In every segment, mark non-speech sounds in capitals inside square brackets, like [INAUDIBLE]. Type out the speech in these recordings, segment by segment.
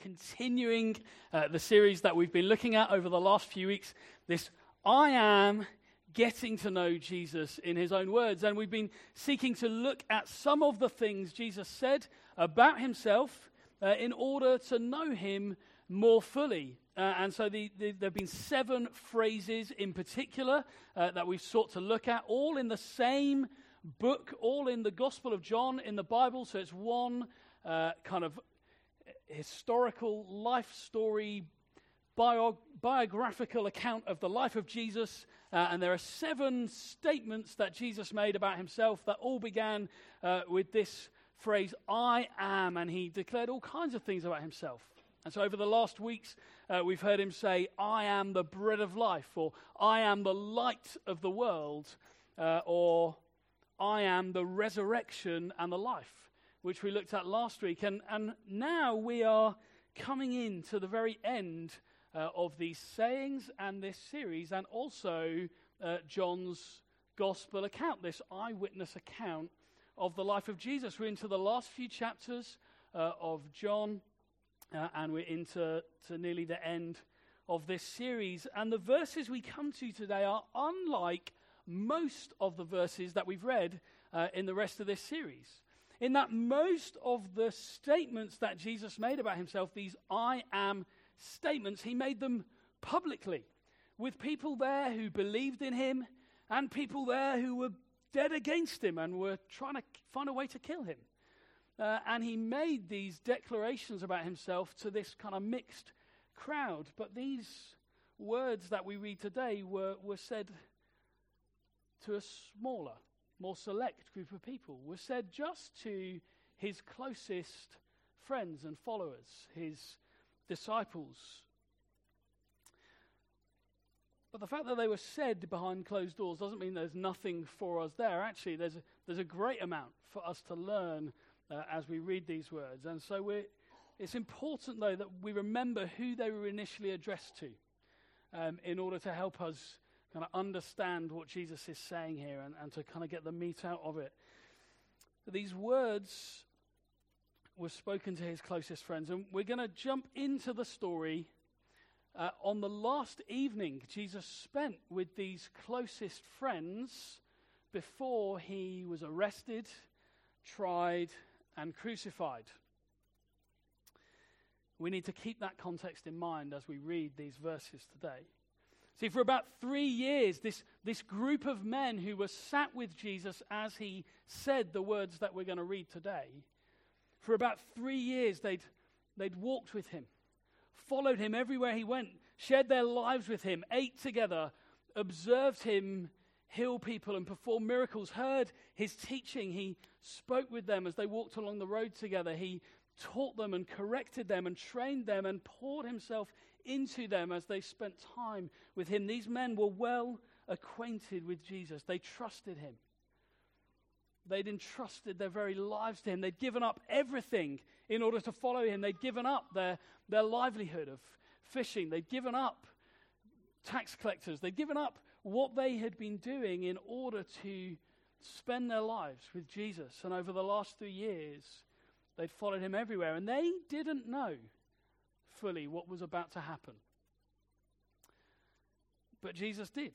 continuing uh, the series that we've been looking at over the last few weeks. This I am getting to know Jesus in his own words. And we've been seeking to look at some of the things Jesus said about himself uh, in order to know him more fully. Uh, and so the, the, there have been seven phrases in particular uh, that we've sought to look at, all in the same book, all in the Gospel of John in the Bible. So it's one uh, kind of historical life story, bio- biographical account of the life of Jesus. Uh, and there are seven statements that Jesus made about himself that all began uh, with this phrase, I am. And he declared all kinds of things about himself. And so, over the last weeks, uh, we've heard him say, I am the bread of life, or I am the light of the world, uh, or I am the resurrection and the life, which we looked at last week. And, and now we are coming into the very end uh, of these sayings and this series, and also uh, John's gospel account, this eyewitness account of the life of Jesus. We're into the last few chapters uh, of John. Uh, and we're into to nearly the end of this series. And the verses we come to today are unlike most of the verses that we've read uh, in the rest of this series. In that most of the statements that Jesus made about himself, these I am statements, he made them publicly with people there who believed in him and people there who were dead against him and were trying to find a way to kill him. Uh, and he made these declarations about himself to this kind of mixed crowd. But these words that we read today were, were said to a smaller, more select group of people, were said just to his closest friends and followers, his disciples. But the fact that they were said behind closed doors doesn't mean there's nothing for us there. Actually, there's a, there's a great amount for us to learn uh, as we read these words. And so it's important, though, that we remember who they were initially addressed to um, in order to help us kind of understand what Jesus is saying here and, and to kind of get the meat out of it. These words were spoken to his closest friends, and we're going to jump into the story. Uh, on the last evening Jesus spent with these closest friends before he was arrested, tried, and crucified. We need to keep that context in mind as we read these verses today. See, for about three years, this, this group of men who were sat with Jesus as he said the words that we're going to read today, for about three years, they'd, they'd walked with him, followed him everywhere he went, shared their lives with him, ate together, observed him heal people and perform miracles, heard his teaching. He spoke with them as they walked along the road together. He taught them and corrected them and trained them and poured himself into them as they spent time with him. These men were well acquainted with Jesus, they trusted him. They'd entrusted their very lives to him. They'd given up everything in order to follow him. They'd given up their, their livelihood of fishing. They'd given up tax collectors. They'd given up what they had been doing in order to spend their lives with Jesus. And over the last three years, they'd followed him everywhere. And they didn't know fully what was about to happen. But Jesus did.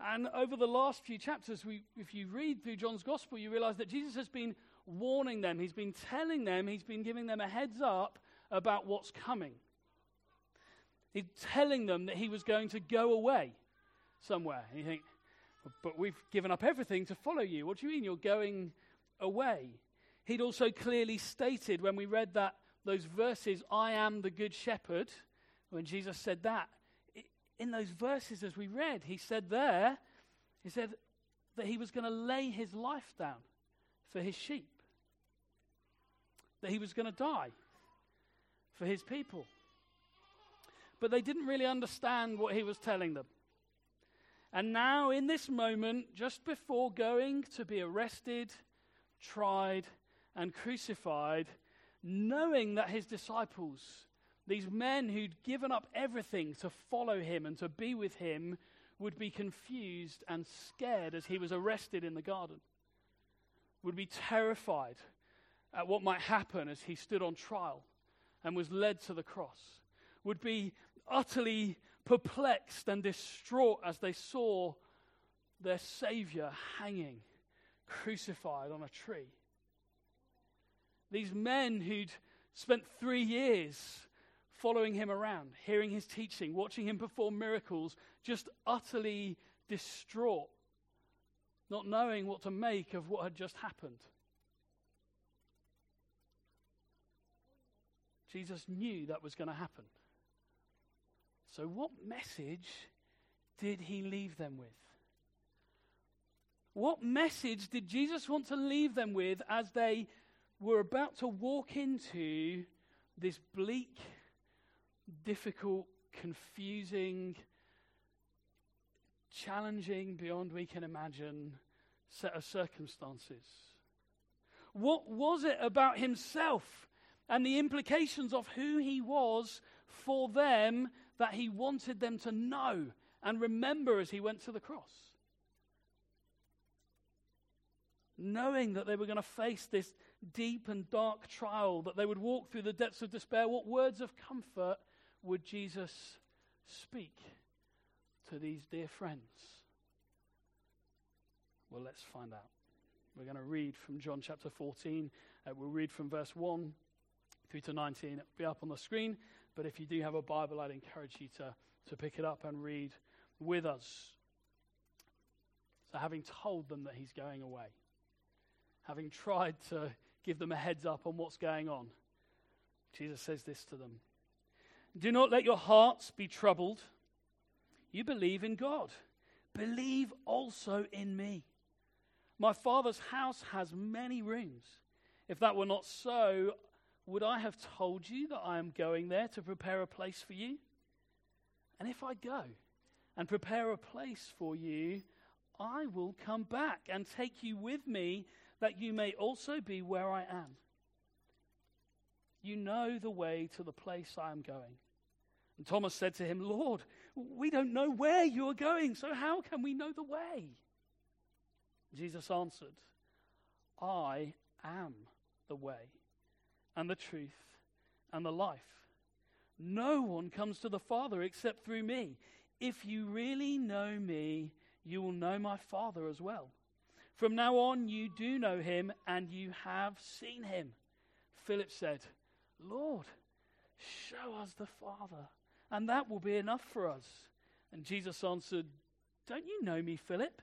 And over the last few chapters, we, if you read through John's gospel, you realize that Jesus has been warning them, he's been telling them, he's been giving them a heads up about what's coming. He's telling them that he was going to go away somewhere. And you think, but we've given up everything to follow you. What do you mean you're going away? He'd also clearly stated when we read that those verses, I am the good shepherd, when Jesus said that, in those verses as we read, he said there, he said that he was going to lay his life down for his sheep, that he was going to die for his people. But they didn't really understand what he was telling them. And now, in this moment, just before going to be arrested, tried, and crucified, knowing that his disciples, these men who'd given up everything to follow him and to be with him, would be confused and scared as he was arrested in the garden, would be terrified at what might happen as he stood on trial and was led to the cross would be utterly perplexed and distraught as they saw their Savior hanging, crucified on a tree. These men who'd spent three years following him around, hearing his teaching, watching him perform miracles, just utterly distraught, not knowing what to make of what had just happened. Jesus knew that was going to happen. So, what message did he leave them with? What message did Jesus want to leave them with as they were about to walk into this bleak, difficult, confusing, challenging beyond we can imagine set of circumstances? What was it about himself and the implications of who he was for them that he wanted them to know and remember as he went to the cross. Knowing that they were going to face this deep and dark trial, that they would walk through the depths of despair, what words of comfort would Jesus speak to these dear friends? Well, let's find out. We're going to read from John chapter 14. Uh, we'll read from verse 1 through to 19. It'll be up on the screen. But if you do have a Bible, I'd encourage you to, to pick it up and read with us. So, having told them that he's going away, having tried to give them a heads up on what's going on, Jesus says this to them Do not let your hearts be troubled. You believe in God, believe also in me. My Father's house has many rooms. If that were not so, would I have told you that I am going there to prepare a place for you? And if I go and prepare a place for you, I will come back and take you with me that you may also be where I am. You know the way to the place I am going. And Thomas said to him, Lord, we don't know where you are going, so how can we know the way? Jesus answered, I am the way and the truth and the life. No one comes to the Father except through me. If you really know me, you will know my Father as well. From now on, you do know him and you have seen him. Philip said, Lord, show us the Father, and that will be enough for us. And Jesus answered, Don't you know me, Philip?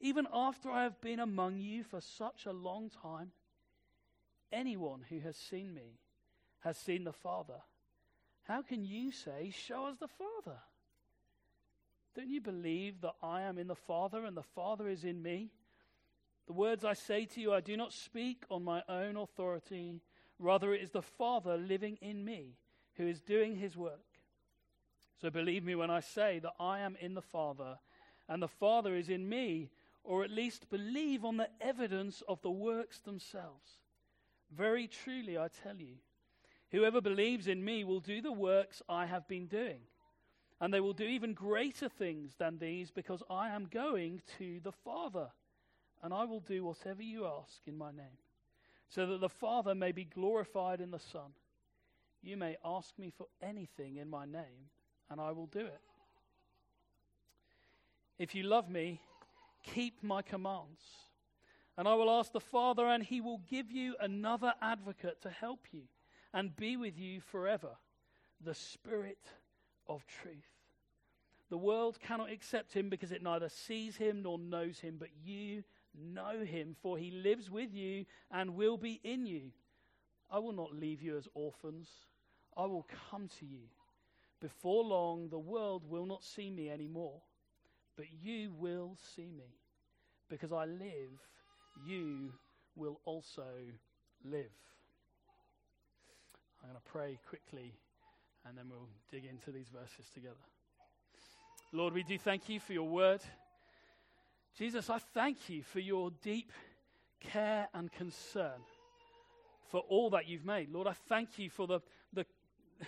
Even after I have been among you for such a long time? Anyone who has seen me has seen the Father. How can you say, Show us the Father? Don't you believe that I am in the Father and the Father is in me? The words I say to you, I do not speak on my own authority. Rather, it is the Father living in me who is doing his work. So believe me when I say that I am in the Father and the Father is in me, or at least believe on the evidence of the works themselves. Very truly, I tell you, whoever believes in me will do the works I have been doing. And they will do even greater things than these because I am going to the Father. And I will do whatever you ask in my name, so that the Father may be glorified in the Son. You may ask me for anything in my name, and I will do it. If you love me, keep my commands. And I will ask the Father, and he will give you another advocate to help you and be with you forever the Spirit of truth. The world cannot accept him because it neither sees him nor knows him, but you know him, for he lives with you and will be in you. I will not leave you as orphans, I will come to you. Before long, the world will not see me anymore, but you will see me, because I live you will also live. I'm going to pray quickly and then we'll dig into these verses together. Lord, we do thank you for your word. Jesus, I thank you for your deep care and concern for all that you've made. Lord, I thank you for the, the [LAUGHS]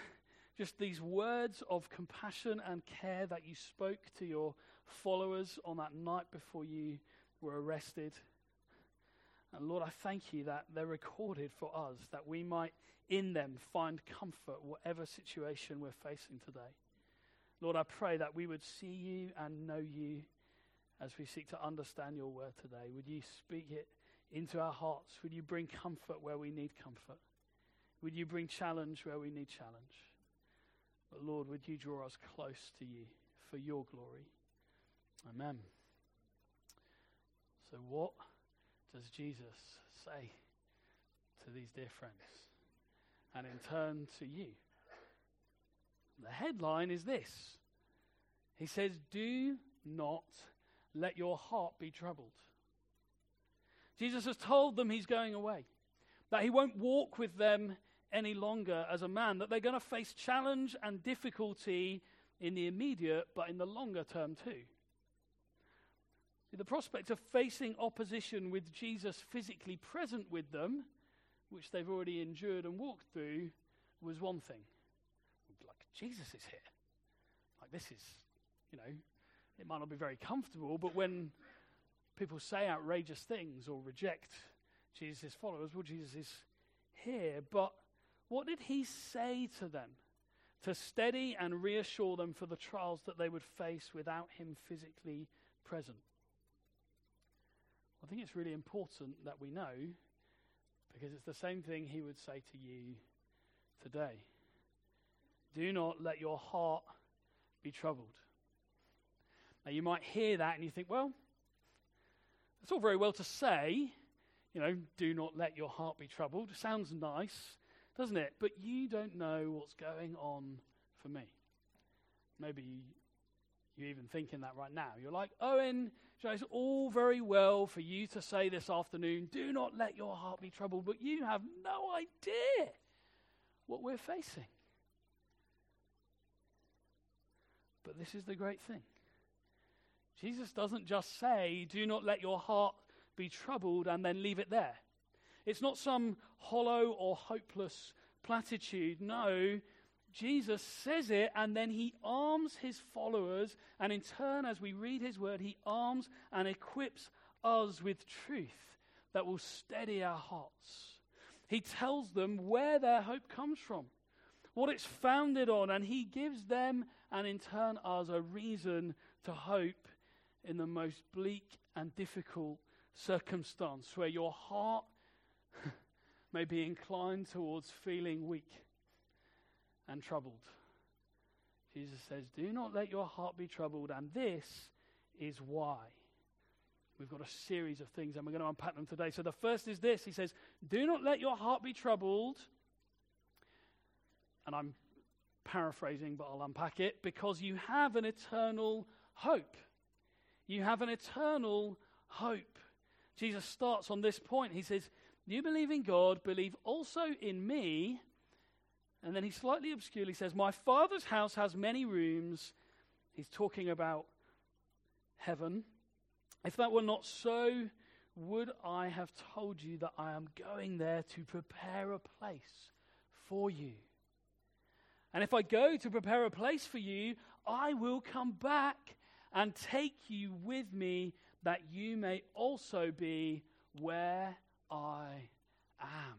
just these words of compassion and care that you spoke to your followers on that night before you were arrested And Lord, I thank you that they're recorded for us, that we might in them find comfort, whatever situation we're facing today. Lord, I pray that we would see you and know you as we seek to understand your word today. Would you speak it into our hearts? Would you bring comfort where we need comfort? Would you bring challenge where we need challenge? But Lord, would you draw us close to you for your glory? Amen. So, what does Jesus say to these dear friends? And in turn to you? The headline is this He says, Do not let your heart be troubled. Jesus has told them he's going away, that he won't walk with them any longer as a man, that they're going to face challenge and difficulty in the immediate, but in the longer term too. The prospect of facing opposition with Jesus physically present with them, which they've already endured and walked through, was one thing. Like, Jesus is here. Like, this is, you know, it might not be very comfortable, but when people say outrageous things or reject Jesus' followers, well, Jesus is here. But what did he say to them to steady and reassure them for the trials that they would face without him physically present? I think it's really important that we know because it's the same thing he would say to you today. Do not let your heart be troubled. Now, you might hear that and you think, well, it's all very well to say, you know, do not let your heart be troubled. Sounds nice, doesn't it? But you don't know what's going on for me. Maybe you're even thinking that right now. You're like, Owen, it's all very well for you to say this afternoon, do not let your heart be troubled, but you have no idea what we're facing. But this is the great thing Jesus doesn't just say, Do not let your heart be troubled, and then leave it there. It's not some hollow or hopeless platitude. No, Jesus says it, and then he arms his followers, and in turn, as we read his word, he arms and equips us with truth that will steady our hearts. He tells them where their hope comes from, what it's founded on, and he gives them, and in turn, us, a reason to hope in the most bleak and difficult circumstance where your heart [LAUGHS] may be inclined towards feeling weak and troubled. Jesus says, Do not let your heart be troubled, and this is why. We've got a series of things, and we're going to unpack them today. So the first is this He says, Do not let your heart be troubled. And I'm paraphrasing, but I'll unpack it because you have an eternal hope. You have an eternal hope. Jesus starts on this point. He says, You believe in God, believe also in me. And then he slightly obscurely says, My Father's house has many rooms. He's talking about heaven. If that were not so, would I have told you that I am going there to prepare a place for you? And if I go to prepare a place for you, I will come back and take you with me that you may also be where I am.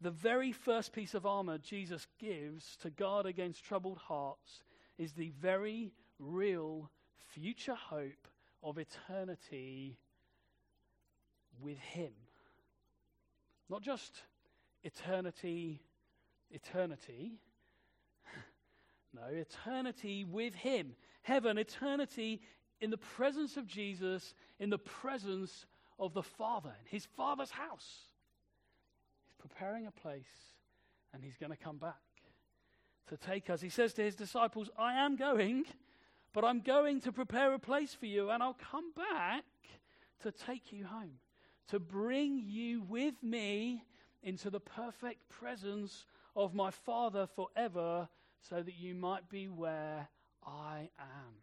The very first piece of armor Jesus gives to guard against troubled hearts is the very real future hope of eternity with Him. Not just eternity, eternity, no, eternity with Him. Heaven, eternity in the presence of Jesus, in the presence of the Father, in His Father's house. He's preparing a place and He's going to come back to take us. He says to His disciples, I am going, but I'm going to prepare a place for you, and I'll come back to take you home, to bring you with me into the perfect presence of my Father forever so that you might be where I am.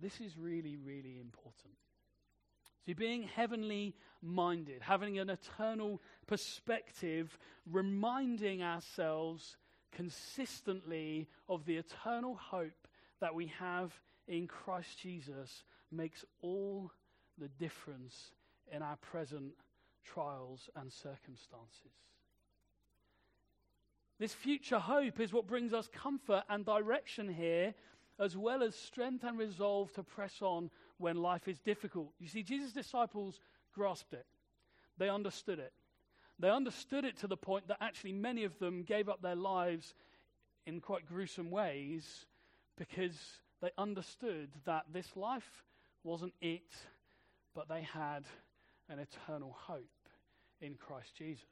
This is really, really important. See, being heavenly minded, having an eternal perspective, reminding ourselves consistently of the eternal hope that we have in Christ Jesus, makes all the difference in our present trials and circumstances. This future hope is what brings us comfort and direction here, as well as strength and resolve to press on when life is difficult. You see, Jesus' disciples grasped it, they understood it. They understood it to the point that actually many of them gave up their lives in quite gruesome ways because they understood that this life wasn't it, but they had an eternal hope in Christ Jesus.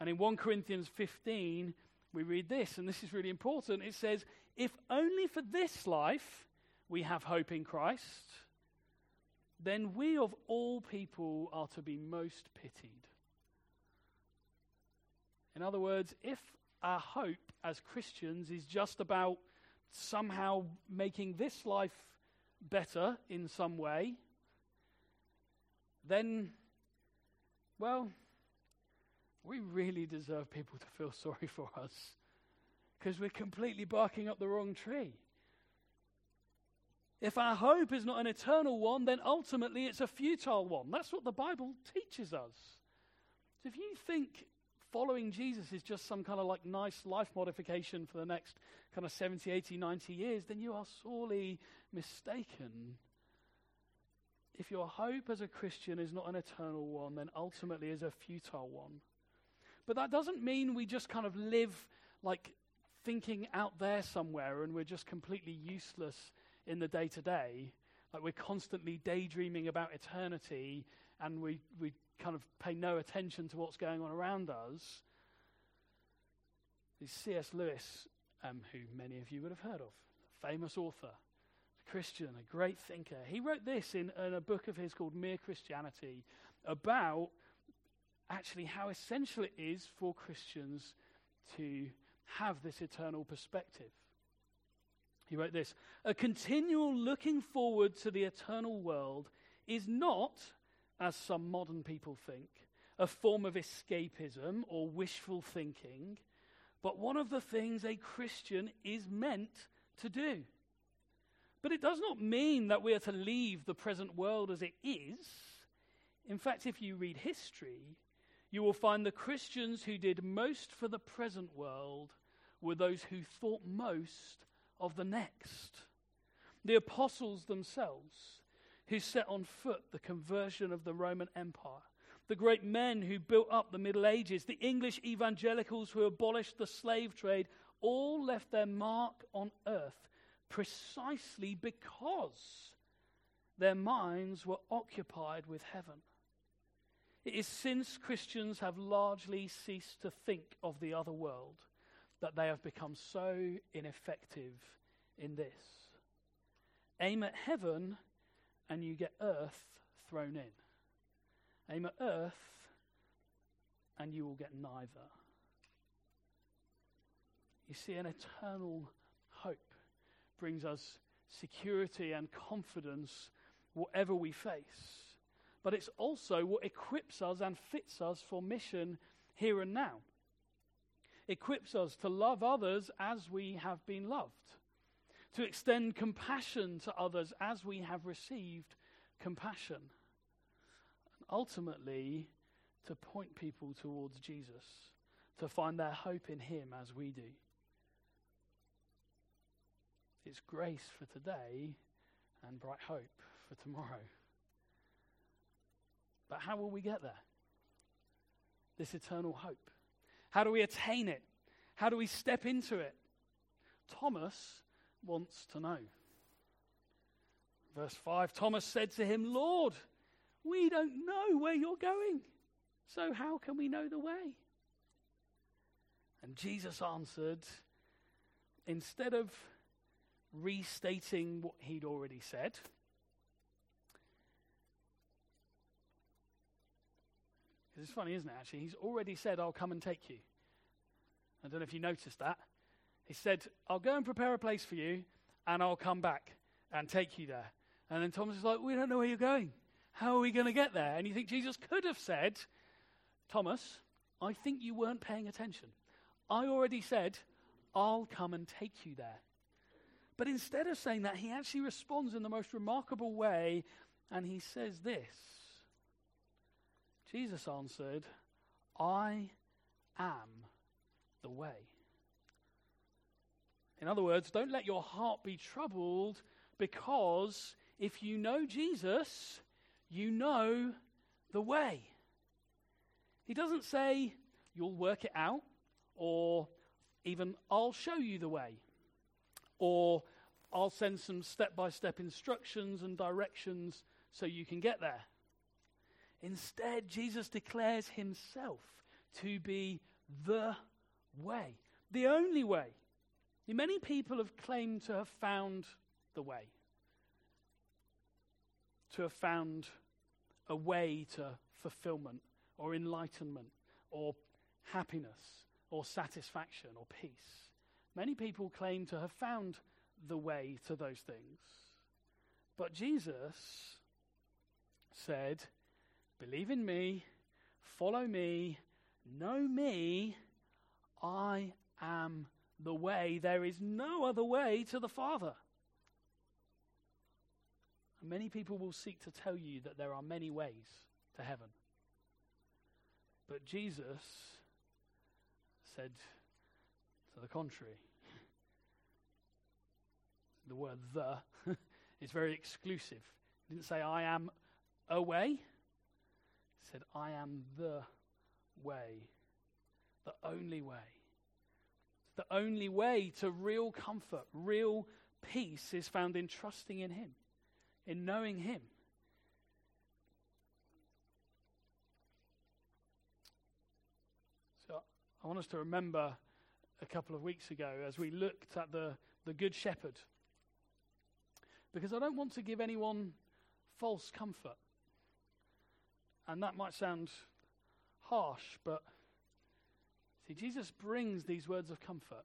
And in 1 Corinthians 15, we read this, and this is really important. It says, If only for this life we have hope in Christ, then we of all people are to be most pitied. In other words, if our hope as Christians is just about somehow making this life better in some way, then, well, we really deserve people to feel sorry for us because we're completely barking up the wrong tree. If our hope is not an eternal one, then ultimately it's a futile one. That's what the Bible teaches us. So if you think following Jesus is just some kind of like nice life modification for the next kind of 70, 80, 90 years, then you are sorely mistaken. If your hope as a Christian is not an eternal one, then ultimately is a futile one. But that doesn't mean we just kind of live like thinking out there somewhere and we're just completely useless in the day to day. Like we're constantly daydreaming about eternity and we, we kind of pay no attention to what's going on around us. Is C.S. Lewis, um, who many of you would have heard of, a famous author, a Christian, a great thinker. He wrote this in, in a book of his called Mere Christianity about actually how essential it is for Christians to have this eternal perspective. He wrote this A continual looking forward to the eternal world is not as some modern people think, a form of escapism or wishful thinking, but one of the things a Christian is meant to do. But it does not mean that we are to leave the present world as it is. In fact, if you read history, you will find the Christians who did most for the present world were those who thought most of the next. The apostles themselves who set on foot the conversion of the Roman Empire, the great men who built up the Middle Ages, the English evangelicals who abolished the slave trade, all left their mark on earth precisely because their minds were occupied with heaven. It is since Christians have largely ceased to think of the other world that they have become so ineffective in this. Aim at heaven and you get earth thrown in. Aim at earth, and you will get neither. You see, an eternal hope brings us security and confidence whatever we face. But it's also what equips us and fits us for mission here and now. Equips us to love others as we have been loved to extend compassion to others as we have received compassion. And ultimately, to point people towards Jesus, to find their hope in Him as we do. It's grace for today and bright hope for tomorrow. But how will we get there? This eternal hope. How do we attain it? How do we step into it? Thomas wants to know. Verse 5 Thomas said to him, Lord, we don't know where you're going, so how can we know the way? And Jesus answered, instead of restating what he'd already said, it's funny, isn't it, actually? He's already said, I'll come and take you. I don't know if you noticed that. He said, I'll go and prepare a place for you, and I'll come back and take you there. And then Thomas is like, We don't know where you're going. How are we going to get there? And you think Jesus could have said, Thomas, I think you weren't paying attention. I already said, I'll come and take you there. But instead of saying that, he actually responds in the most remarkable way, and he says this Jesus answered, I am the way. In other words, don't let your heart be troubled because if you know Jesus, you know the way. He doesn't say, you'll work it out, or even, I'll show you the way, or I'll send some step by step instructions and directions so you can get there. Instead, Jesus declares himself to be the way, the only way. Many people have claimed to have found the way, to have found a way to fulfillment or enlightenment or happiness or satisfaction or peace. Many people claim to have found the way to those things. But Jesus said, Believe in me, follow me, know me, I am the way. There is no other way to the Father. And many people will seek to tell you that there are many ways to heaven. But Jesus said to the contrary. The word the [LAUGHS] is very exclusive. He didn't say, I am a way. Said, I am the way, the only way. The only way to real comfort, real peace is found in trusting in Him, in knowing Him. So I want us to remember a couple of weeks ago as we looked at the, the Good Shepherd. Because I don't want to give anyone false comfort. And that might sound harsh, but see, Jesus brings these words of comfort.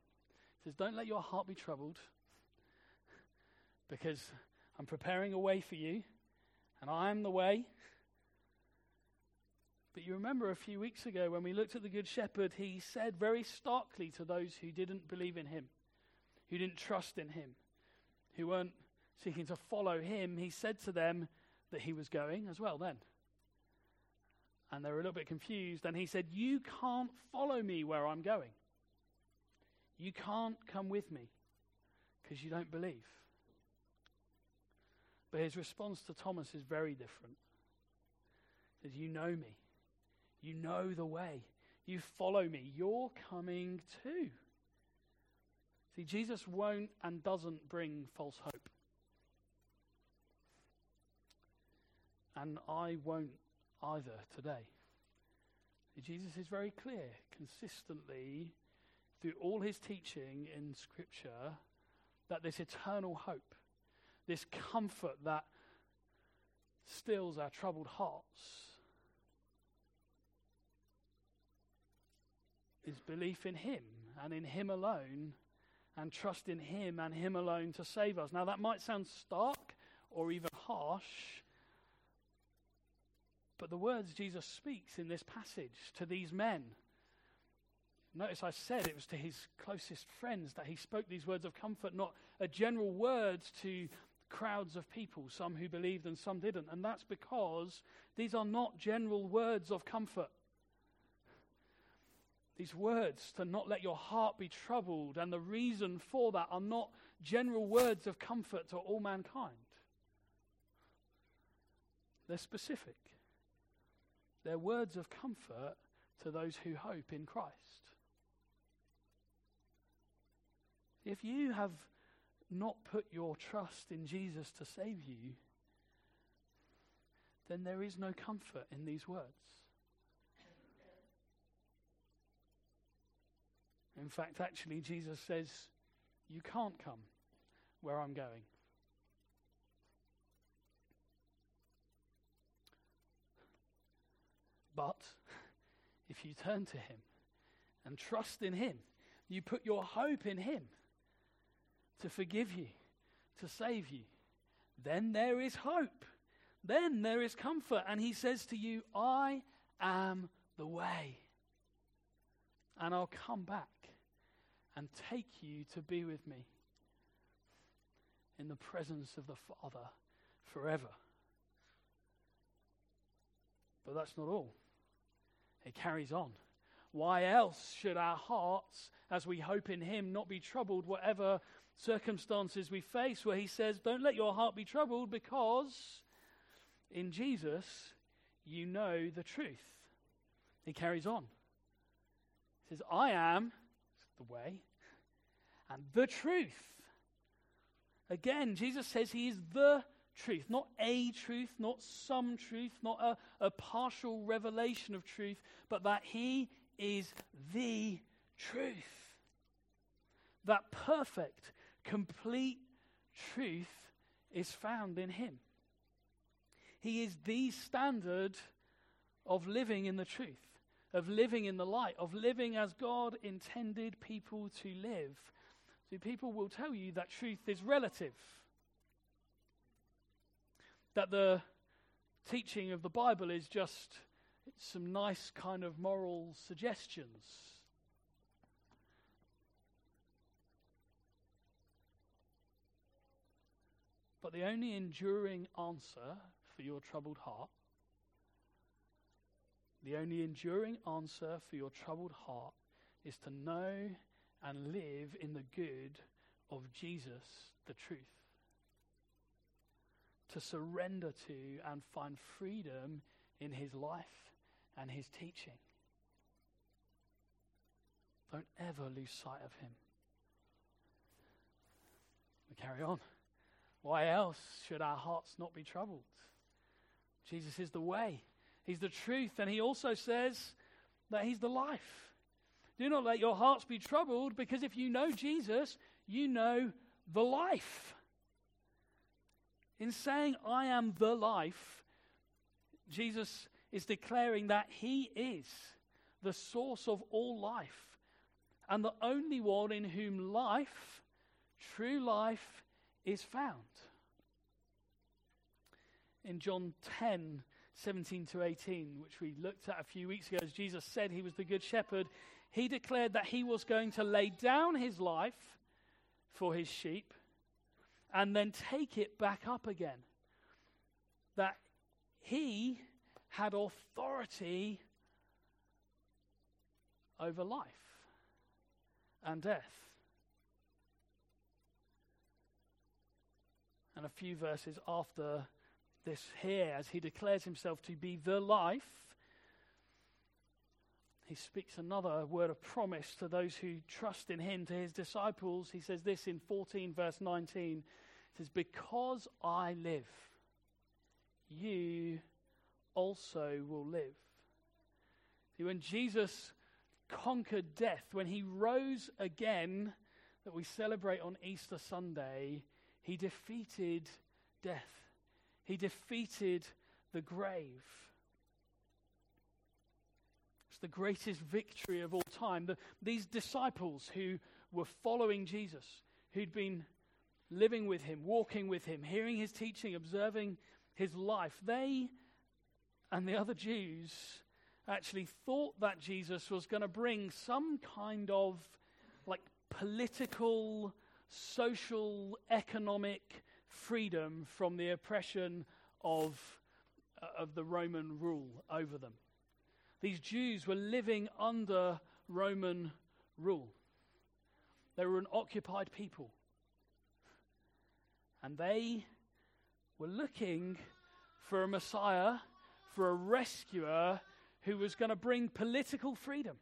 He says, Don't let your heart be troubled, because I'm preparing a way for you, and I am the way. But you remember a few weeks ago when we looked at the Good Shepherd, he said very starkly to those who didn't believe in him, who didn't trust in him, who weren't seeking to follow him, he said to them that he was going as well then. And they were a little bit confused. And he said, You can't follow me where I'm going. You can't come with me because you don't believe. But his response to Thomas is very different. He says, You know me. You know the way. You follow me. You're coming too. See, Jesus won't and doesn't bring false hope. And I won't either today. Jesus is very clear, consistently, through all his teaching in Scripture, that this eternal hope, this comfort that stills our troubled hearts, is belief in Him and in Him alone, and trust in Him and Him alone to save us. Now, that might sound stark or even harsh, but the words Jesus speaks in this passage to these men, notice I said it was to his closest friends that he spoke these words of comfort, not a general words to crowds of people, some who believed and some didn't. And that's because these are not general words of comfort. These words to not let your heart be troubled, and the reason for that are not general words of comfort to all mankind. They're specific. They're words of comfort to those who hope in Christ. If you have not put your trust in Jesus to save you, then there is no comfort in these words. In fact, actually, Jesus says, You can't come where I'm going. But if you turn to Him and trust in Him, you put your hope in Him to forgive you, to save you, then there is hope. Then there is comfort. And He says to you, I am the way. And I'll come back and take you to be with me. in the presence of the Father forever. But that's not all. It carries on. Why else should our hearts, as we hope in Him, not be troubled, whatever circumstances we face? Where He says, Don't let your heart be troubled, because in Jesus you know the truth. He carries on. He says, I am the way and the truth. Again, Jesus says He is the truth, not a truth, not some truth, not a, a partial revelation of truth, but that He is the truth. That perfect, complete truth is found in Him. He is the standard of living in the truth, of living in the light, of living as God intended people to live. See, people will tell you that truth is relative, that the teaching of the Bible is just some nice kind of moral suggestions. But the only enduring answer for your troubled heart, the only enduring answer for your troubled heart is to know and live in the good of Jesus, the truth. To surrender to and find freedom in his life and his teaching. Don't ever lose sight of him. We carry on. Why else should our hearts not be troubled? Jesus is the way, He's the truth, and He also says that He's the life. Do not let your hearts be troubled, because if you know Jesus, you know the life. In saying, I am the life, Jesus is declaring that He is the source of all life and the only one in whom life, true life, is found. In John 10, 17 to 18, which we looked at a few weeks ago, as Jesus said he was the good shepherd, he declared that he was going to lay down his life for his sheep and then take it back up again. That he had authority over life and death. And a few verses after this here, as he declares himself to be the life, he speaks another word of promise to those who trust in him, to his disciples. He says this in 14, verse 19. Says, Because I live, you also will live. See, when Jesus conquered death, when he rose again, that we celebrate on Easter Sunday, he defeated death. He defeated the grave. It's the greatest victory of all time. The, these disciples who were following Jesus, who'd been living with him, walking with him, hearing his teaching, observing his life, they and the other Jews actually thought that Jesus was going to bring some kind of like political, social, economic freedom from the oppression of, uh, of the Roman rule over them. These Jews were living under Roman rule. They were an occupied people. And they were looking for a Messiah, for a rescuer who was going to bring political freedom,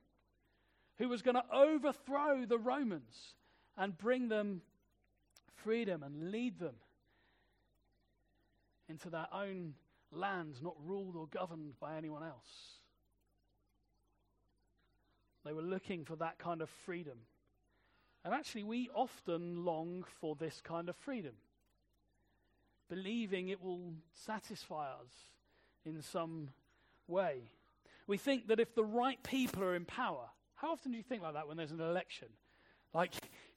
who was going to overthrow the Romans and bring them freedom and lead them into their own lands, not ruled or governed by anyone else. They were looking for that kind of freedom. And actually, we often long for this kind of freedom, believing it will satisfy us in some way. We think that if the right people are in power, how often do you think like that when there's an election? Like,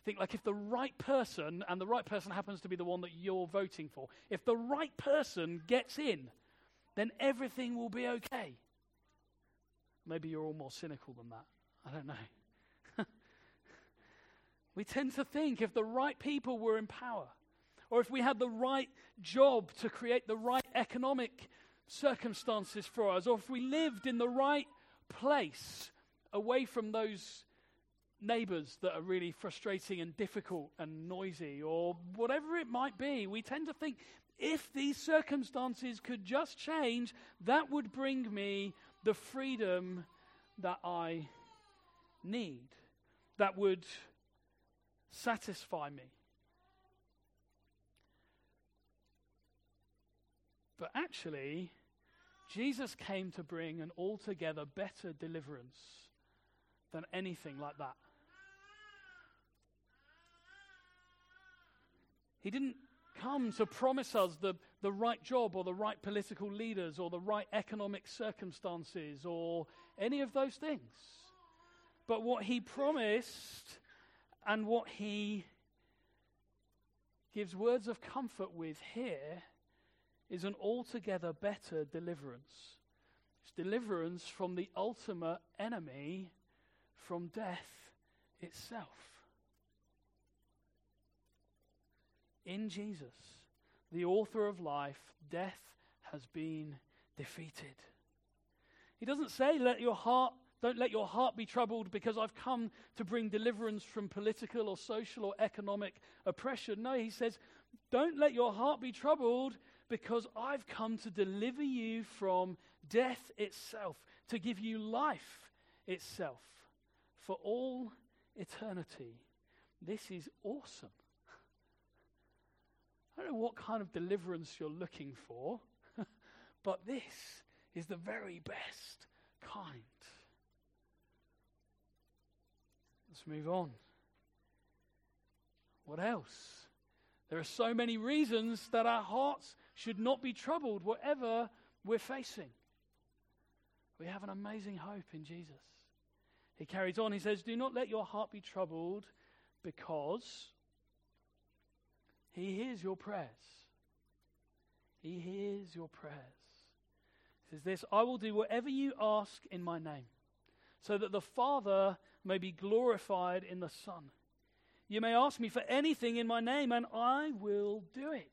think like if the right person, and the right person happens to be the one that you're voting for, if the right person gets in, then everything will be okay. Maybe you're all more cynical than that. I don't know. [LAUGHS] we tend to think if the right people were in power, or if we had the right job to create the right economic circumstances for us, or if we lived in the right place away from those neighbors that are really frustrating and difficult and noisy, or whatever it might be, we tend to think if these circumstances could just change, that would bring me the freedom that I need, that would satisfy me. But actually, Jesus came to bring an altogether better deliverance than anything like that. He didn't come to promise us the, the right job or the right political leaders or the right economic circumstances or any of those things. But what he promised and what he gives words of comfort with here is an altogether better deliverance. It's deliverance from the ultimate enemy, from death itself. In Jesus, the author of life, death has been defeated. He doesn't say, let your heart, don't let your heart be troubled because I've come to bring deliverance from political or social or economic oppression. No, he says, don't let your heart be troubled because I've come to deliver you from death itself, to give you life itself for all eternity. This is awesome. I don't know what kind of deliverance you're looking for, [LAUGHS] but this is the very best kind. Let's move on. What else? There are so many reasons that our hearts should not be troubled, whatever we're facing. We have an amazing hope in Jesus. He carries on, he says, Do not let your heart be troubled because he hears your prayers. He hears your prayers. He says this I will do whatever you ask in my name, so that the Father may be glorified in the Son. You may ask me for anything in my name, and I will do it.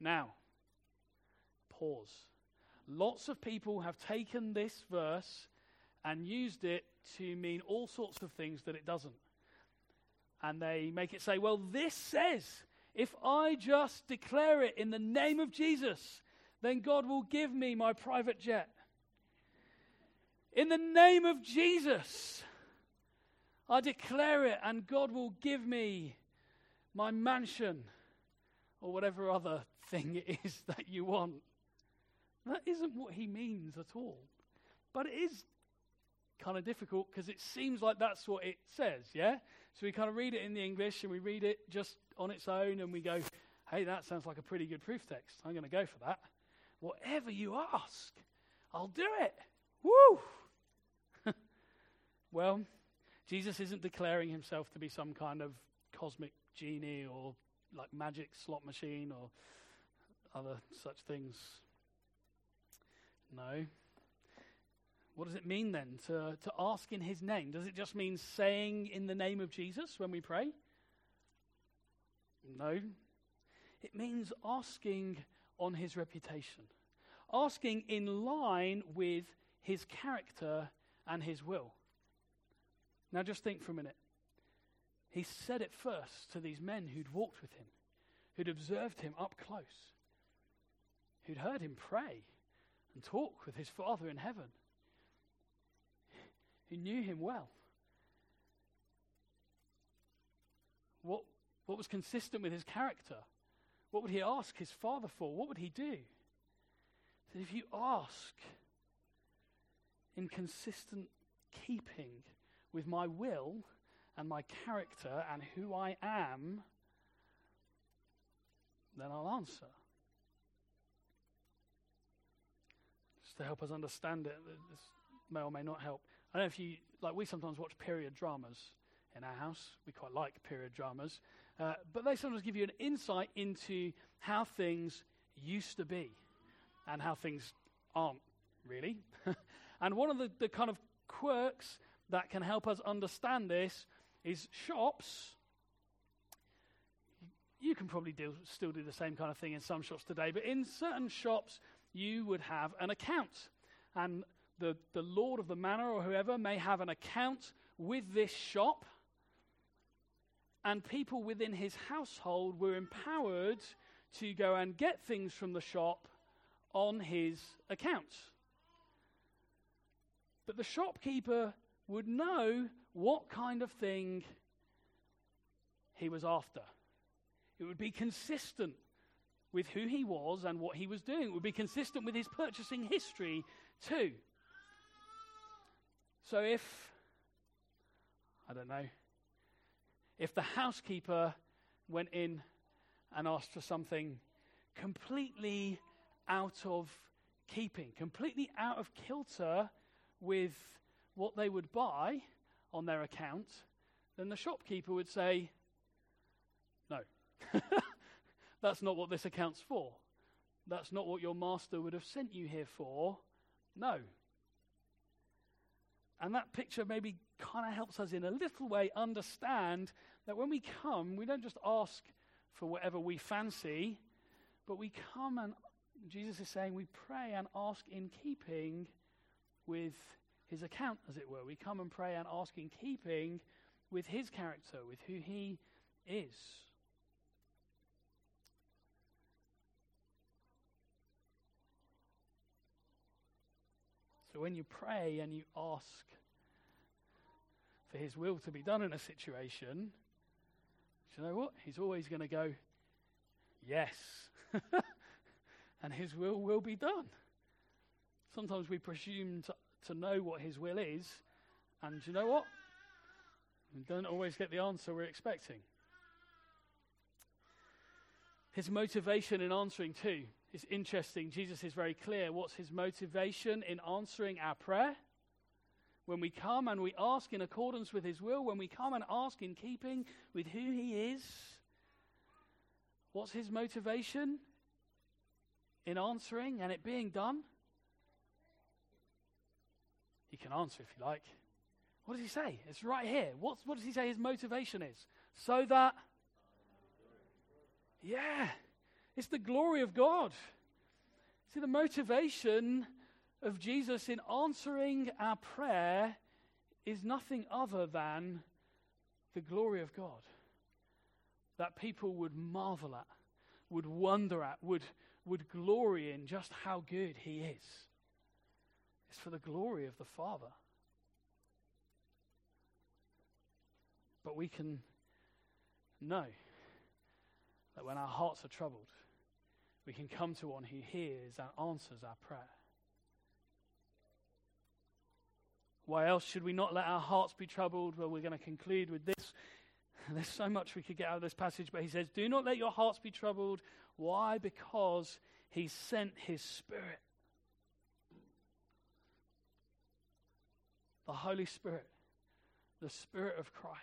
Now, pause. Lots of people have taken this verse and used it to mean all sorts of things that it doesn't. And they make it say, well, this says, if I just declare it in the name of Jesus, then God will give me my private jet. In the name of Jesus, I declare it, and God will give me my mansion or whatever other thing it is [LAUGHS] that you want. That isn't what he means at all. But it is kind of difficult because it seems like that's what it says, yeah? So we kind of read it in the English and we read it just on its own and we go, hey, that sounds like a pretty good proof text. I'm going to go for that. Whatever you ask, I'll do it. Woo! [LAUGHS] well, Jesus isn't declaring himself to be some kind of cosmic genie or like magic slot machine or other such things. No. What does it mean then to, to ask in his name? Does it just mean saying in the name of Jesus when we pray? No. It means asking on his reputation, asking in line with his character and his will. Now just think for a minute. He said it first to these men who'd walked with him, who'd observed him up close, who'd heard him pray and talk with his Father in heaven, who knew him well. What, what was consistent with his character? What would he ask his Father for? What would he do? That if you ask in consistent keeping with my will, and my character and who I am, then I'll answer. Just to help us understand it, this may or may not help. I don't know if you, like, we sometimes watch period dramas in our house. We quite like period dramas. Uh, but they sometimes give you an insight into how things used to be and how things aren't really. [LAUGHS] and one of the, the kind of quirks that can help us understand this is shops you can probably do, still do the same kind of thing in some shops today, but in certain shops, you would have an account. And the, the Lord of the manor or whoever may have an account with this shop. And people within his household were empowered to go and get things from the shop on his account. But the shopkeeper would know what kind of thing he was after. It would be consistent with who he was and what he was doing. It would be consistent with his purchasing history, too. So if, I don't know, if the housekeeper went in and asked for something completely out of keeping, completely out of kilter with what they would buy on their account, then the shopkeeper would say, No, [LAUGHS] that's not what this account's for. That's not what your master would have sent you here for. No. And that picture maybe kind of helps us in a little way understand that when we come, we don't just ask for whatever we fancy, but we come and Jesus is saying we pray and ask in keeping with his account, as it were. We come and pray and ask in keeping with his character, with who he is. So when you pray and you ask for his will to be done in a situation, you know what? He's always going to go, yes. [LAUGHS] and his will will be done. Sometimes we presume to, to know what his will is, and you know what? We don't always get the answer we're expecting. His motivation in answering, too, is interesting. Jesus is very clear. What's his motivation in answering our prayer? When we come and we ask in accordance with his will, when we come and ask in keeping with who he is, what's his motivation in answering and it being done? He can answer if you like. What does he say? It's right here. What's, what does he say his motivation is? So that. Yeah, it's the glory of God. See, the motivation of Jesus in answering our prayer is nothing other than the glory of God. That people would marvel at, would wonder at, would, would glory in just how good He is. It's for the glory of the Father. But we can know that when our hearts are troubled, we can come to one who hears and answers our prayer. Why else should we not let our hearts be troubled? Well, we're going to conclude with this. [LAUGHS] There's so much we could get out of this passage, but he says, Do not let your hearts be troubled. Why? Because he sent his Spirit. The Holy Spirit, the Spirit of Christ,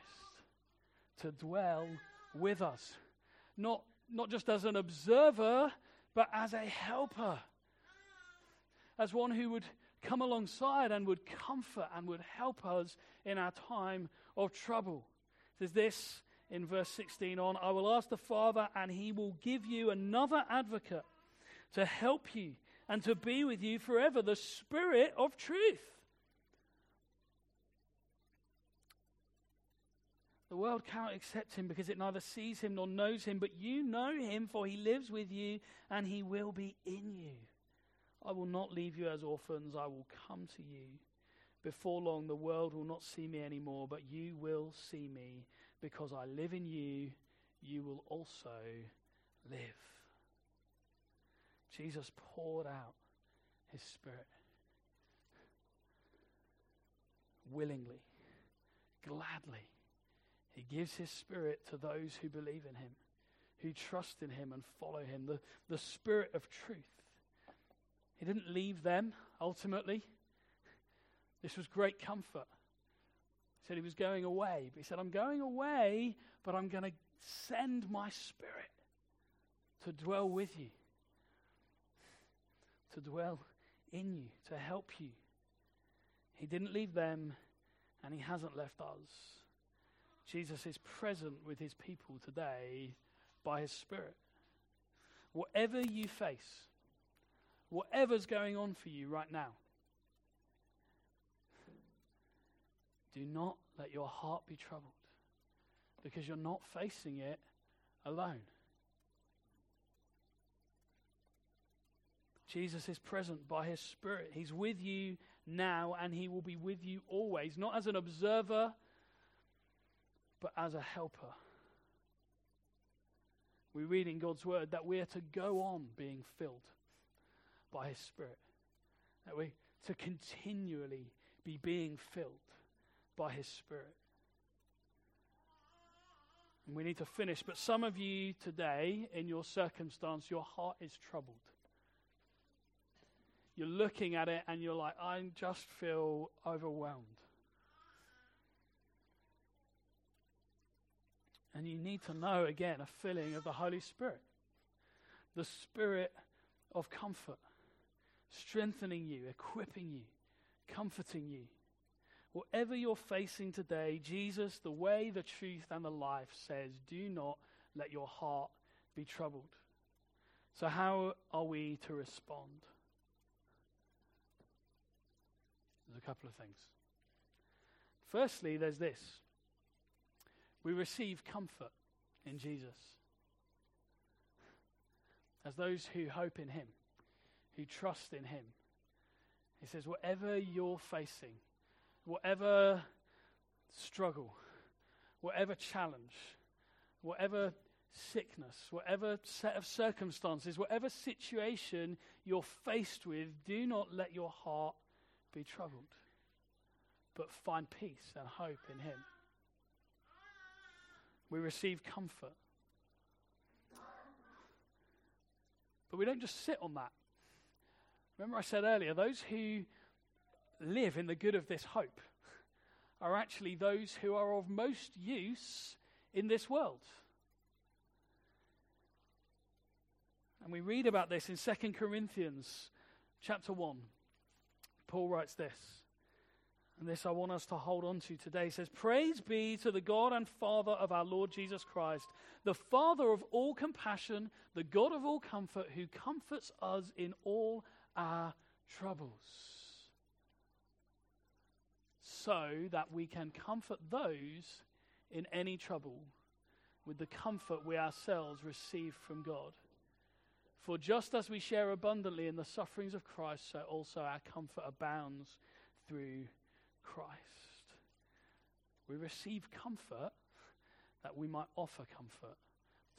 to dwell with us. Not, not just as an observer, but as a helper. As one who would come alongside and would comfort and would help us in our time of trouble. It says this in verse 16 on I will ask the Father, and he will give you another advocate to help you and to be with you forever, the Spirit of truth. The world cannot accept him because it neither sees him nor knows him, but you know him, for he lives with you and he will be in you. I will not leave you as orphans, I will come to you. Before long, the world will not see me anymore, but you will see me. Because I live in you, you will also live. Jesus poured out his Spirit willingly, gladly. He gives his Spirit to those who believe in him, who trust in him and follow him, the, the Spirit of truth. He didn't leave them ultimately. This was great comfort. He said he was going away, but he said, I'm going away, but I'm going to send my spirit to dwell with you, to dwell in you, to help you. He didn't leave them, and he hasn't left us. Jesus is present with his people today, by His Spirit. Whatever you face, whatever's going on for you right now, do not let your heart be troubled because you're not facing it alone. Jesus is present by his Spirit. He's with you now and he will be with you always, not as an observer, but as a helper. We read in God's word that we are to go on being filled by his Spirit, that we to continually be being filled by his Spirit. And we need to finish, but some of you today, in your circumstance, your heart is troubled. You're looking at it and you're like, I just feel overwhelmed. And you need to know again a filling of the Holy Spirit, the Spirit of comfort, strengthening you, equipping you, comforting you. Whatever you're facing today, Jesus, the way, the truth, and the life says, do not let your heart be troubled. So, how are we to respond? There's a couple of things. Firstly, there's this we receive comfort in Jesus. As those who hope in Him, who trust in Him. He says, whatever you're facing, whatever struggle, whatever challenge, whatever sickness, whatever set of circumstances, whatever situation you're faced with, do not let your heart be troubled, but find peace and hope in Him. We receive comfort. But we don't just sit on that. Remember, I said earlier, those who live in the good of this hope are actually those who are of most use in this world. And we read about this in 2 Corinthians chapter 1. Paul writes this, and this I want us to hold on to today. He says, Praise be to the God and Father of our Lord Jesus Christ, the Father of all compassion, the God of all comfort, who comforts us in all our troubles, so that we can comfort those in any trouble with the comfort we ourselves receive from God. For just as we share abundantly in the sufferings of Christ, so also our comfort abounds through Christ. We receive comfort that we might offer comfort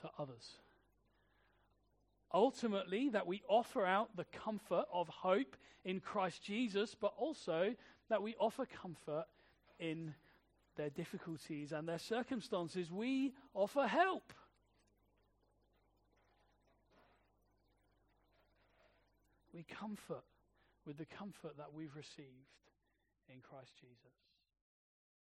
to others. Ultimately, that we offer out the comfort of hope in Christ Jesus, but also that we offer comfort in their difficulties and their circumstances. We offer help. we comfort with the comfort that we've received in Christ Jesus.